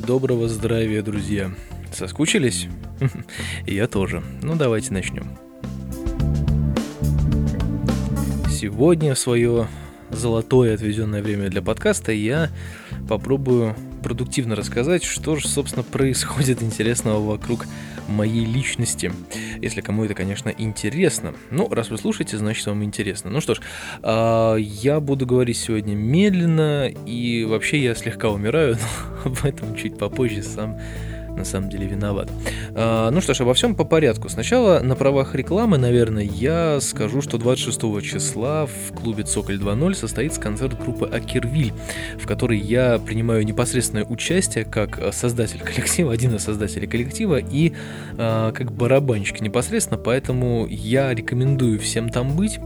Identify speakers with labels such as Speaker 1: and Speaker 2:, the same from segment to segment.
Speaker 1: доброго здравия, друзья. Соскучились? Я тоже. Ну, давайте начнем. Сегодня в свое золотое отведенное время для подкаста я попробую продуктивно рассказать, что же, собственно, происходит интересного вокруг моей личности. Если кому это, конечно, интересно. Ну, раз вы слушаете, значит, вам интересно. Ну что ж, э, я буду говорить сегодня медленно, и вообще я слегка умираю, но об этом чуть попозже сам на самом деле виноват. А, ну что ж, обо всем по порядку. Сначала на правах рекламы, наверное, я скажу, что 26 числа в клубе «Цоколь 2.0» состоится концерт группы «Акервиль», в которой я принимаю непосредственное участие как создатель коллектива, один из создателей коллектива и а, как барабанщик непосредственно, поэтому я рекомендую всем там быть.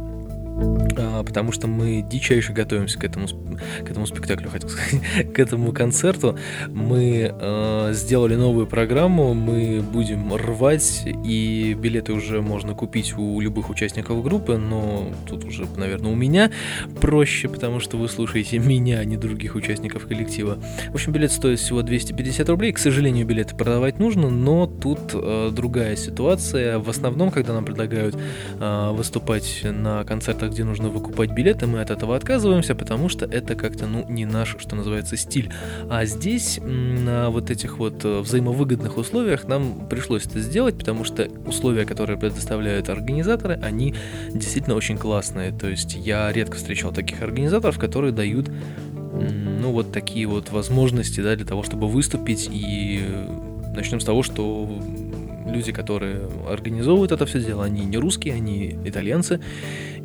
Speaker 1: А, потому что мы дичайше готовимся к этому, к этому спектаклю, хотел сказать, к этому концерту. Мы э, сделали новую программу, мы будем рвать, и билеты уже можно купить у любых участников группы, но тут уже, наверное, у меня проще, потому что вы слушаете меня, а не других участников коллектива. В общем, билет стоит всего 250 рублей. К сожалению, билеты продавать нужно, но тут э, другая ситуация. В основном, когда нам предлагают э, выступать на концертах где нужно выкупать билеты, мы от этого отказываемся, потому что это как-то, ну, не наш, что называется, стиль. А здесь, на вот этих вот э, взаимовыгодных условиях, нам пришлось это сделать, потому что условия, которые предоставляют организаторы, они действительно очень классные. То есть я редко встречал таких организаторов, которые дают ну, вот такие вот возможности, да, для того, чтобы выступить. И начнем с того, что люди, которые организовывают это все дело, они не русские, они итальянцы,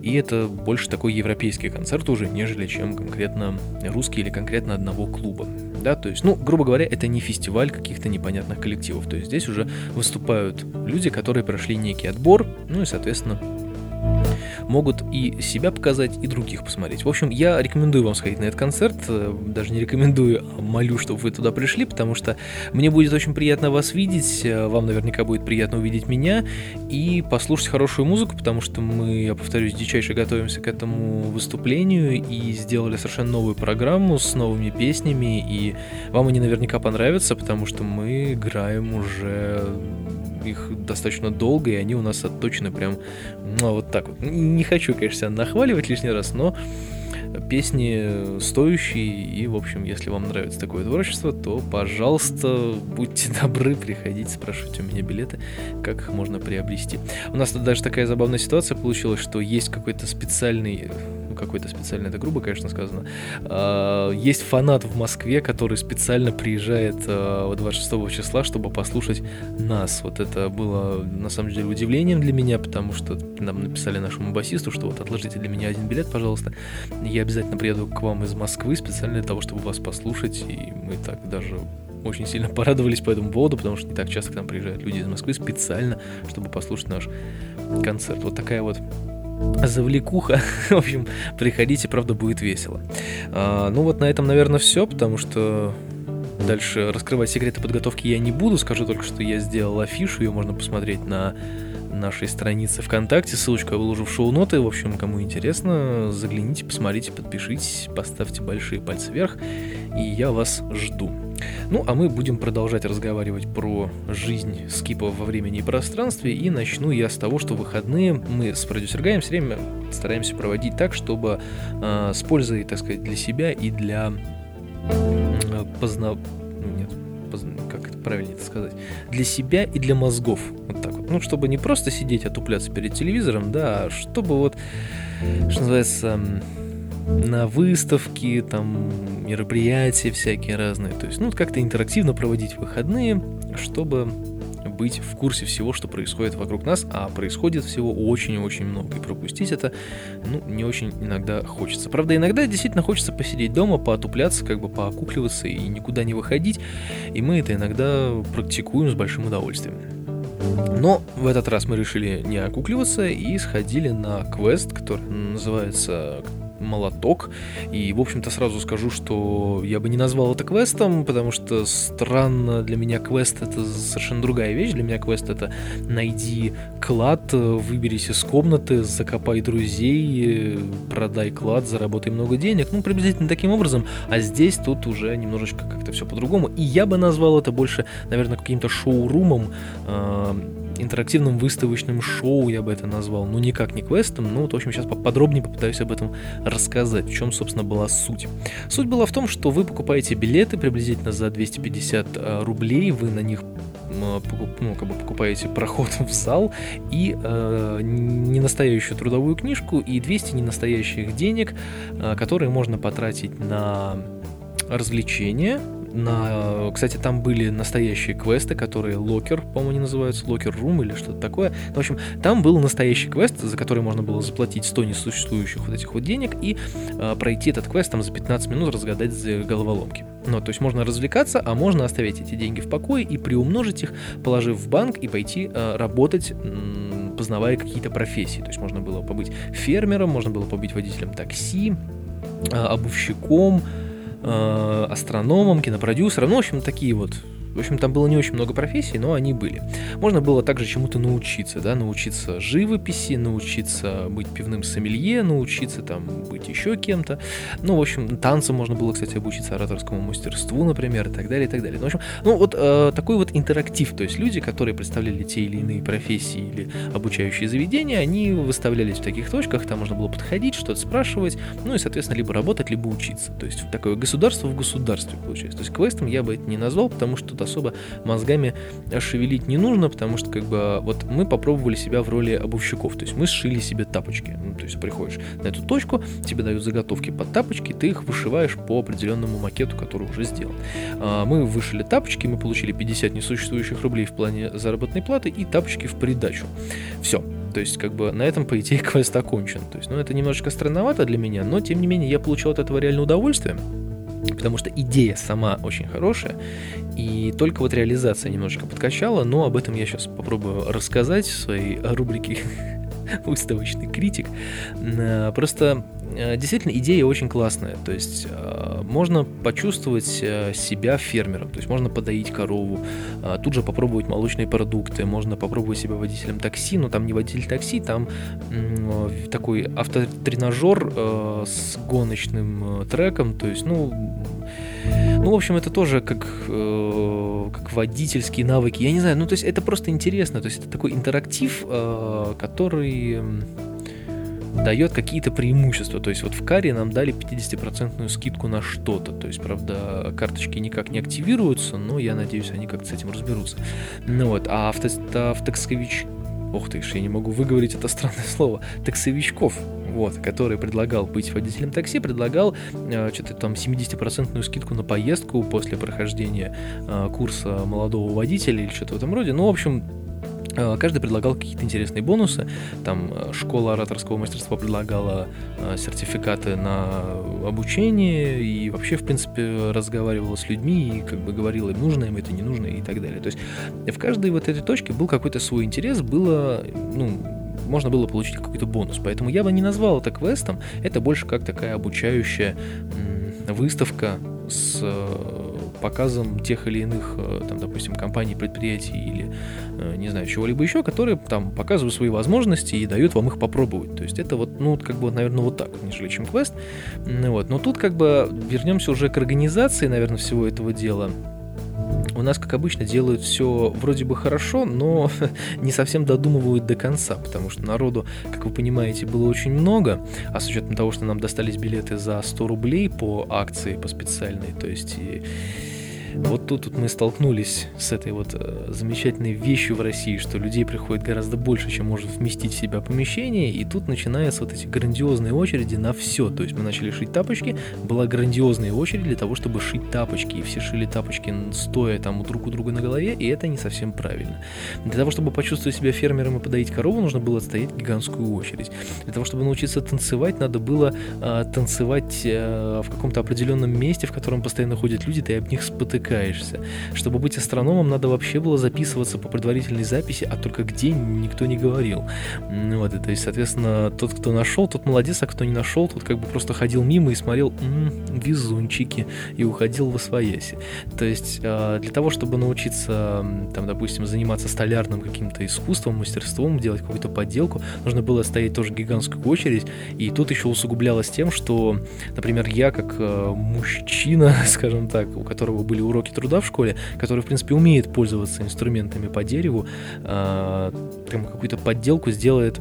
Speaker 1: и это больше такой европейский концерт уже, нежели чем конкретно русский или конкретно одного клуба. Да, то есть, ну, грубо говоря, это не фестиваль каких-то непонятных коллективов. То есть здесь уже выступают люди, которые прошли некий отбор, ну и, соответственно, могут и себя показать, и других посмотреть. В общем, я рекомендую вам сходить на этот концерт, э, даже не рекомендую, а молю, чтобы вы туда пришли, потому что мне будет очень приятно вас видеть, э, вам наверняка будет приятно увидеть меня и послушать хорошую музыку, потому что мы, я повторюсь, дичайше готовимся к этому выступлению и сделали совершенно новую программу с новыми песнями, и вам они наверняка понравятся, потому что мы играем уже их достаточно долго, и они у нас отточены прям ну, вот так вот. Не хочу, конечно, себя нахваливать лишний раз, но песни стоящие, и, в общем, если вам нравится такое творчество, то, пожалуйста, будьте добры, приходите, спрашивайте у меня билеты, как их можно приобрести. У нас тут даже такая забавная ситуация получилась, что есть какой-то специальный какой-то специальный, это грубо, конечно, сказано. А, есть фанат в Москве, который специально приезжает 26 а, числа, чтобы послушать нас. Вот это было, на самом деле, удивлением для меня, потому что нам написали нашему басисту, что вот отложите для меня один билет, пожалуйста. Я обязательно приеду к вам из Москвы специально для того, чтобы вас послушать, и мы так даже очень сильно порадовались по этому поводу, потому что не так часто к нам приезжают люди из Москвы специально, чтобы послушать наш концерт. Вот такая вот завлекуха. В общем, приходите, правда, будет весело. А, ну вот на этом, наверное, все, потому что дальше раскрывать секреты подготовки я не буду. Скажу только, что я сделал афишу, ее можно посмотреть на нашей странице ВКонтакте. Ссылочку я выложу в шоу-ноты. В общем, кому интересно, загляните, посмотрите, подпишитесь, поставьте большие пальцы вверх, и я вас жду. Ну, а мы будем продолжать разговаривать про жизнь скипа во времени и пространстве, и начну я с того, что выходные мы с продюсер Гаем все время стараемся проводить так, чтобы э, с пользой, так сказать, для себя и для э, позна... Ну, нет, поз... как это правильно это сказать? Для себя и для мозгов. Вот так вот. Ну, чтобы не просто сидеть, отупляться перед телевизором, да, а чтобы вот, что называется, на выставки, там мероприятия всякие разные. То есть, ну, как-то интерактивно проводить выходные, чтобы быть в курсе всего, что происходит вокруг нас, а происходит всего очень-очень много, и пропустить это, ну, не очень иногда хочется. Правда, иногда действительно хочется посидеть дома, поотупляться, как бы поокукливаться и никуда не выходить, и мы это иногда практикуем с большим удовольствием. Но в этот раз мы решили не окукливаться и сходили на квест, который называется молоток. И, в общем-то, сразу скажу, что я бы не назвал это квестом, потому что странно для меня квест это совершенно другая вещь. Для меня квест это найди клад, выберись из комнаты, закопай друзей, продай клад, заработай много денег. Ну, приблизительно таким образом. А здесь тут уже немножечко как-то все по-другому. И я бы назвал это больше, наверное, каким-то шоурумом, э, интерактивным выставочным шоу, я бы это назвал, ну никак не квестом, ну вот, в общем, сейчас поподробнее попытаюсь об этом рассказать, в чем, собственно, была суть. Суть была в том, что вы покупаете билеты приблизительно за 250 э, рублей, вы на них ну, как бы покупаете проход в зал и э, ненастоящую трудовую книжку и 200 ненастоящих денег, э, которые можно потратить на развлечения, на, кстати, там были настоящие квесты, которые Локер, по-моему, они называются, Локер Рум или что-то такое. В общем, там был настоящий квест, за который можно было заплатить 100 несуществующих вот этих вот денег и э, пройти этот квест там за 15 минут разгадать головоломки. Ну, то есть можно развлекаться, а можно оставить эти деньги в покое и приумножить их, положив в банк и пойти э, работать познавая какие-то профессии. То есть можно было побыть фермером, можно было побыть водителем такси, э, обувщиком, э, астрономом, кинопродюсером, ну, в общем, такие вот в общем, там было не очень много профессий, но они были. Можно было также чему-то научиться, да, научиться живописи, научиться быть пивным сомелье, научиться там быть еще кем-то. Ну, в общем, танцам можно было, кстати, обучиться ораторскому мастерству, например, и так далее, и так далее. Ну, в общем, ну вот э, такой вот интерактив, то есть люди, которые представляли те или иные профессии или обучающие заведения, они выставлялись в таких точках, там можно было подходить, что-то спрашивать, ну и, соответственно, либо работать, либо учиться. То есть такое государство в государстве получается. То есть квестом я бы это не назвал, потому что особо мозгами шевелить не нужно, потому что как бы вот мы попробовали себя в роли обувщиков, то есть мы сшили себе тапочки. Ну, то есть приходишь на эту точку, тебе дают заготовки под тапочки, ты их вышиваешь по определенному макету, который уже сделан. А, мы вышили тапочки, мы получили 50 несуществующих рублей в плане заработной платы и тапочки в придачу. Все. То есть, как бы на этом, по идее, квест окончен. То есть, ну, это немножечко странновато для меня, но, тем не менее, я получил от этого реально удовольствие потому что идея сама очень хорошая, и только вот реализация немножечко подкачала, но об этом я сейчас попробую рассказать в своей рубрике выставочный критик. Э, просто действительно идея очень классная. То есть э, можно почувствовать себя фермером, то есть можно подоить корову, тут же попробовать молочные продукты, можно попробовать себя водителем такси, но там не водитель такси, там такой автотренажер с гоночным треком, то есть, ну, ну, в общем, это тоже как, э, как водительские навыки. Я не знаю, ну, то есть это просто интересно. То есть это такой интерактив, э, который дает какие-то преимущества. То есть вот в каре нам дали 50% скидку на что-то. То есть, правда, карточки никак не активируются, но я надеюсь, они как-то с этим разберутся. Ну вот, а авто, автоксович... Ох ты ж, я не могу выговорить это странное слово. Таксовичков вот, который предлагал быть водителем такси, предлагал э, что-то там 70% скидку на поездку после прохождения э, курса молодого водителя или что-то в этом роде. Ну, в общем, Каждый предлагал какие-то интересные бонусы. Там э, школа ораторского мастерства предлагала э, сертификаты на обучение и вообще, в принципе, разговаривала с людьми и как бы говорила, им нужно им это, не нужно и так далее. То есть в каждой вот этой точке был какой-то свой интерес, было, ну, можно было получить какой-то бонус. Поэтому я бы не назвал это квестом, это больше как такая обучающая выставка с э, показом тех или иных, э, там, допустим, компаний, предприятий или, э, не знаю, чего-либо еще, которые там показывают свои возможности и дают вам их попробовать. То есть это вот, ну, как бы, наверное, вот так, нежели чем квест. Вот. Но тут как бы вернемся уже к организации, наверное, всего этого дела у нас, как обычно, делают все вроде бы хорошо, но не совсем додумывают до конца, потому что народу, как вы понимаете, было очень много, а с учетом того, что нам достались билеты за 100 рублей по акции, по специальной, то есть и вот тут вот мы столкнулись с этой вот э, замечательной вещью в России, что людей приходит гораздо больше, чем может вместить в себя помещение, и тут начинаются вот эти грандиозные очереди на все. То есть мы начали шить тапочки, была грандиозная очередь для того, чтобы шить тапочки, и все шили тапочки стоя там друг у друга на голове, и это не совсем правильно. Для того, чтобы почувствовать себя фермером и подоить корову, нужно было стоять гигантскую очередь. Для того, чтобы научиться танцевать, надо было э, танцевать э, в каком-то определенном месте, в котором постоянно ходят люди, ты об них спотыкаешься увлекаешься. Чтобы быть астрономом, надо вообще было записываться по предварительной записи, а только где никто не говорил. Вот, и, то есть, соответственно, тот, кто нашел, тот молодец, а кто не нашел, тот как бы просто ходил мимо и смотрел, м-м, везунчики, и уходил в освояси. То есть, а, для того, чтобы научиться, там, допустим, заниматься столярным каким-то искусством, мастерством, делать какую-то подделку, нужно было стоять тоже гигантскую очередь, и тут еще усугублялось тем, что, например, я как э, мужчина, скажем так, у которого были уроки труда в школе, который, в принципе, умеет пользоваться инструментами по дереву, э, там какую-то подделку сделает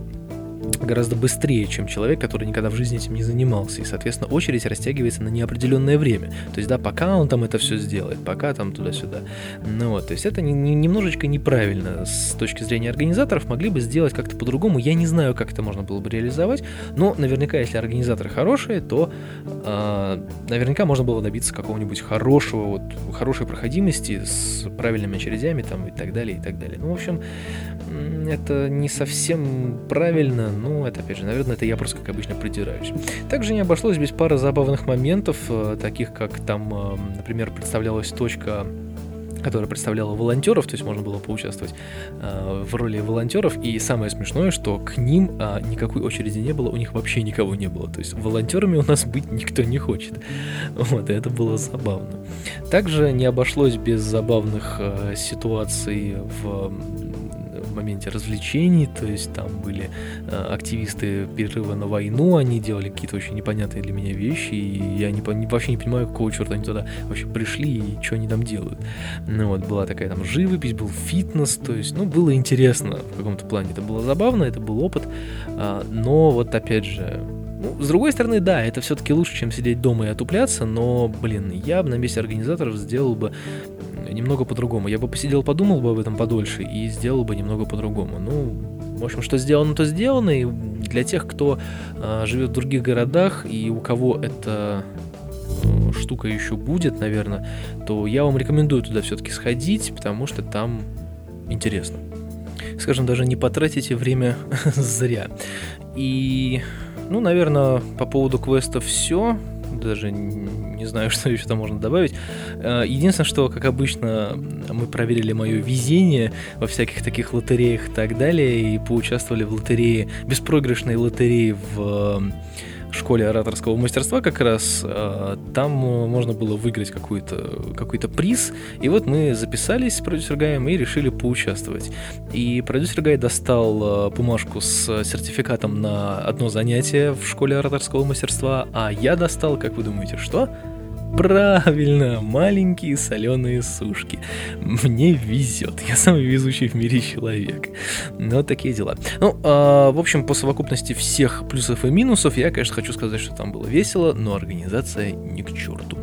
Speaker 1: гораздо быстрее, чем человек, который никогда в жизни этим не занимался. И, соответственно, очередь растягивается на неопределенное время. То есть, да, пока он там это все сделает, пока там туда-сюда. Ну вот, то есть это не, не, немножечко неправильно с точки зрения организаторов. Могли бы сделать как-то по-другому. Я не знаю, как это можно было бы реализовать, но наверняка, если организаторы хорошие, то э, наверняка можно было добиться какого-нибудь хорошего, вот, хорошей проходимости с правильными очередями там и так далее, и так далее. Ну, в общем, это не совсем правильно, ну, это, опять же, наверное, это я просто, как обычно, придираюсь. Также не обошлось без пары забавных моментов, э, таких как там, э, например, представлялась точка которая представляла волонтеров, то есть можно было поучаствовать э, в роли волонтеров. И самое смешное, что к ним э, никакой очереди не было, у них вообще никого не было. То есть волонтерами у нас быть никто не хочет. Вот, и это было забавно. Также не обошлось без забавных э, ситуаций в моменте развлечений, то есть там были э, активисты перерыва на войну, они делали какие-то очень непонятные для меня вещи, и я не, не, вообще не понимаю, какого черта они туда вообще пришли и что они там делают. Ну вот, была такая там живопись, был фитнес, то есть, ну, было интересно в каком-то плане, это было забавно, это был опыт, э, но вот опять же, ну, с другой стороны, да, это все-таки лучше, чем сидеть дома и отупляться, но, блин, я бы на месте организаторов сделал бы немного по-другому. Я бы посидел, подумал бы об этом подольше и сделал бы немного по-другому. Ну, в общем, что сделано, то сделано. И для тех, кто э, живет в других городах и у кого эта э, штука еще будет, наверное, то я вам рекомендую туда все-таки сходить, потому что там интересно. Скажем, даже не потратите время зря. И, ну, наверное, по поводу квеста все даже не знаю, что еще там можно добавить. Э, единственное, что, как обычно, мы проверили мое везение во всяких таких лотереях и так далее, и поучаствовали в лотерее, беспроигрышной лотерее в школе ораторского мастерства как раз, а, там можно было выиграть какой-то какой приз, и вот мы записались с продюсер Гаем и решили поучаствовать. И продюсер Гай достал а, бумажку с сертификатом на одно занятие в школе ораторского мастерства, а я достал, как вы думаете, что? Правильно, маленькие соленые сушки. Мне везет, я самый везучий в мире человек. Ну, вот такие дела. Ну, э, в общем, по совокупности всех плюсов и минусов, я, конечно, хочу сказать, что там было весело, но организация не к черту.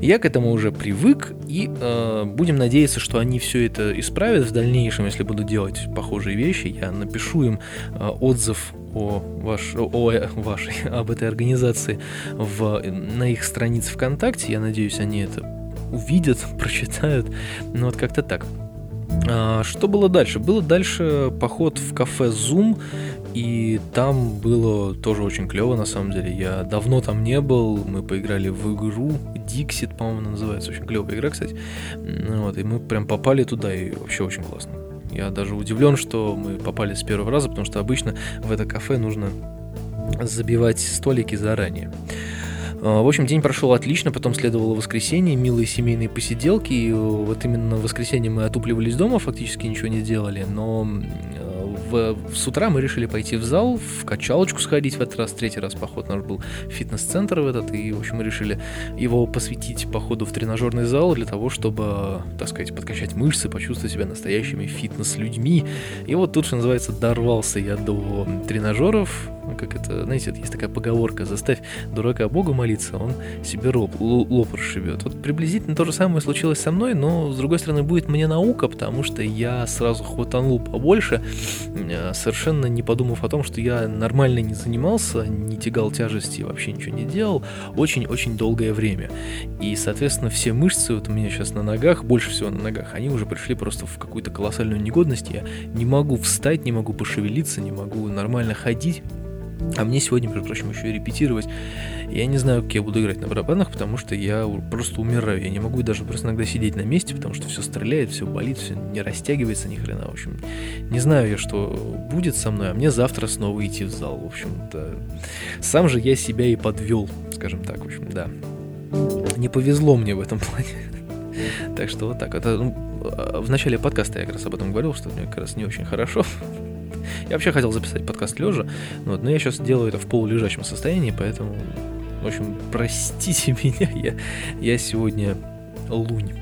Speaker 1: Я к этому уже привык, и э, будем надеяться, что они все это исправят в дальнейшем, если буду делать похожие вещи. Я напишу им э, отзыв о, ваш, о вашей, об этой организации в, на их странице ВКонтакте. Я надеюсь, они это увидят, прочитают. Ну вот как-то так. А, что было дальше? Было дальше поход в кафе Zoom, и там было тоже очень клево, на самом деле. Я давно там не был, мы поиграли в игру Dixit, по-моему, называется. Очень клевая игра, кстати. Ну вот, и мы прям попали туда, и вообще очень классно. Я даже удивлен, что мы попали с первого раза, потому что обычно в это кафе нужно забивать столики заранее. А, в общем, день прошел отлично, потом следовало воскресенье, милые семейные посиделки, и вот именно в воскресенье мы отупливались дома, фактически ничего не делали, но в, с утра мы решили пойти в зал, в качалочку сходить в этот раз, третий раз поход наш был фитнес-центр в этот, и, в общем, мы решили его посвятить походу в тренажерный зал для того, чтобы, так сказать, подкачать мышцы, почувствовать себя настоящими фитнес-людьми. И вот тут, что называется, дорвался я до тренажеров, как это, знаете, есть такая поговорка, заставь дурака Богу молиться, он себе лоб, лоб расшибет. Вот приблизительно то же самое случилось со мной, но, с другой стороны, будет мне наука, потому что я сразу хватанул побольше, э, совершенно не подумав о том, что я нормально не занимался, не тягал тяжести, вообще ничего не делал, очень-очень долгое время. И, соответственно, все мышцы вот у меня сейчас на ногах, больше всего на ногах, они уже пришли просто в какую-то колоссальную негодность. Я не могу встать, не могу пошевелиться, не могу нормально ходить. А мне сегодня, между прочим, еще и репетировать. Я не знаю, как я буду играть на барабанах, потому что я просто умираю. Я не могу даже просто иногда сидеть на месте, потому что все стреляет, все болит, все не растягивается ни хрена. В общем, не знаю я, что будет со мной, а мне завтра снова идти в зал. В общем-то, сам же я себя и подвел, скажем так. В общем, да. Не повезло мне в этом плане. Так что вот так. Это, ну, в начале подкаста я как раз об этом говорил, что мне как раз не очень хорошо. Я вообще хотел записать подкаст лежа, вот, но я сейчас делаю это в полулежачем состоянии, поэтому, в общем, простите меня, я, я сегодня лунь.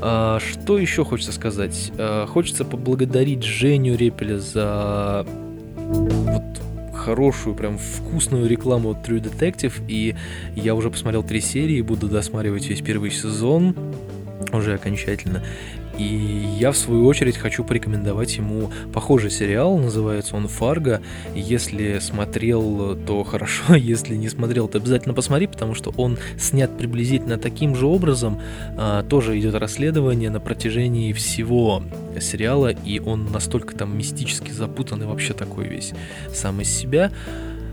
Speaker 1: А, что еще хочется сказать? А, хочется поблагодарить Женю Репеля за вот хорошую, прям вкусную рекламу True Detective, и я уже посмотрел три серии, буду досматривать весь первый сезон уже окончательно. И я, в свою очередь, хочу порекомендовать ему похожий сериал, называется он «Фарго». Если смотрел, то хорошо, если не смотрел, то обязательно посмотри, потому что он снят приблизительно таким же образом. А, тоже идет расследование на протяжении всего сериала, и он настолько там мистически запутанный, вообще такой весь сам из себя.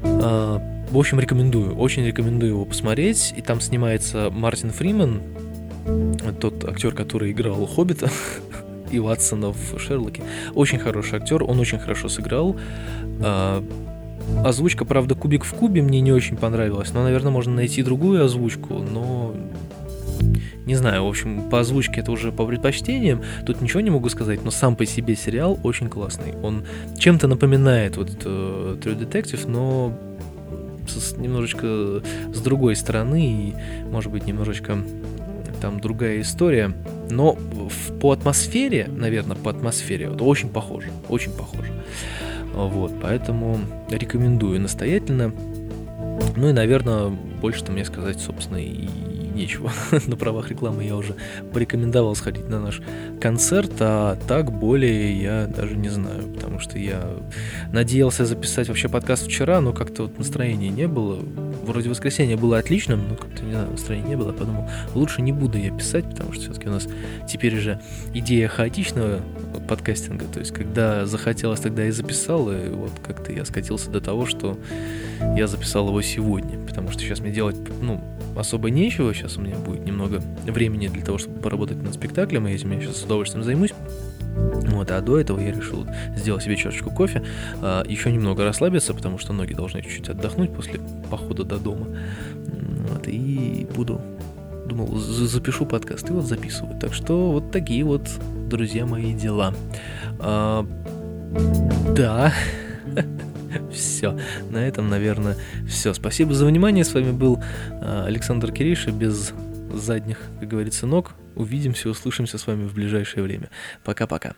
Speaker 1: А, в общем, рекомендую, очень рекомендую его посмотреть. И там снимается Мартин Фриман, тот актер, который играл Хоббита и Ватсона в Шерлоке. Очень хороший актер, он очень хорошо сыграл. А, озвучка, правда, кубик в кубе мне не очень понравилась, но, наверное, можно найти другую озвучку, но не знаю, в общем, по озвучке это уже по предпочтениям, тут ничего не могу сказать, но сам по себе сериал очень классный. Он чем-то напоминает вот uh, True Detective, но с, немножечко с другой стороны и, может быть, немножечко там другая история, но в, по атмосфере, наверное, по атмосфере, вот, очень похоже, очень похоже. Вот, поэтому рекомендую настоятельно. Ну и, наверное, больше-то мне сказать, собственно, и нечего. на правах рекламы я уже порекомендовал сходить на наш концерт, а так более я даже не знаю, потому что я надеялся записать вообще подкаст вчера, но как-то вот настроения не было. Вроде воскресенье было отличным, но как-то, не знаю, настроения не было. Подумал, лучше не буду я писать, потому что все-таки у нас теперь же идея хаотичного подкастинга, то есть когда захотелось, тогда и записал, и вот как-то я скатился до того, что я записал его сегодня, потому что сейчас мне делать, ну, особо нечего, сейчас у меня будет немного времени для того, чтобы поработать над спектаклем, и этим я сейчас с удовольствием займусь. Вот, а до этого я решил сделать себе чашечку кофе, а, еще немного расслабиться, потому что ноги должны чуть-чуть отдохнуть после похода до дома. Вот, и буду, думал, запишу подкаст, и вот записываю. Так что вот такие вот, друзья мои, дела. А, да. Все. На этом, наверное, все. Спасибо за внимание. С вами был а, Александр Кириша без задних, как говорится, ног. Увидимся, услышимся с вами в ближайшее время. Пока-пока.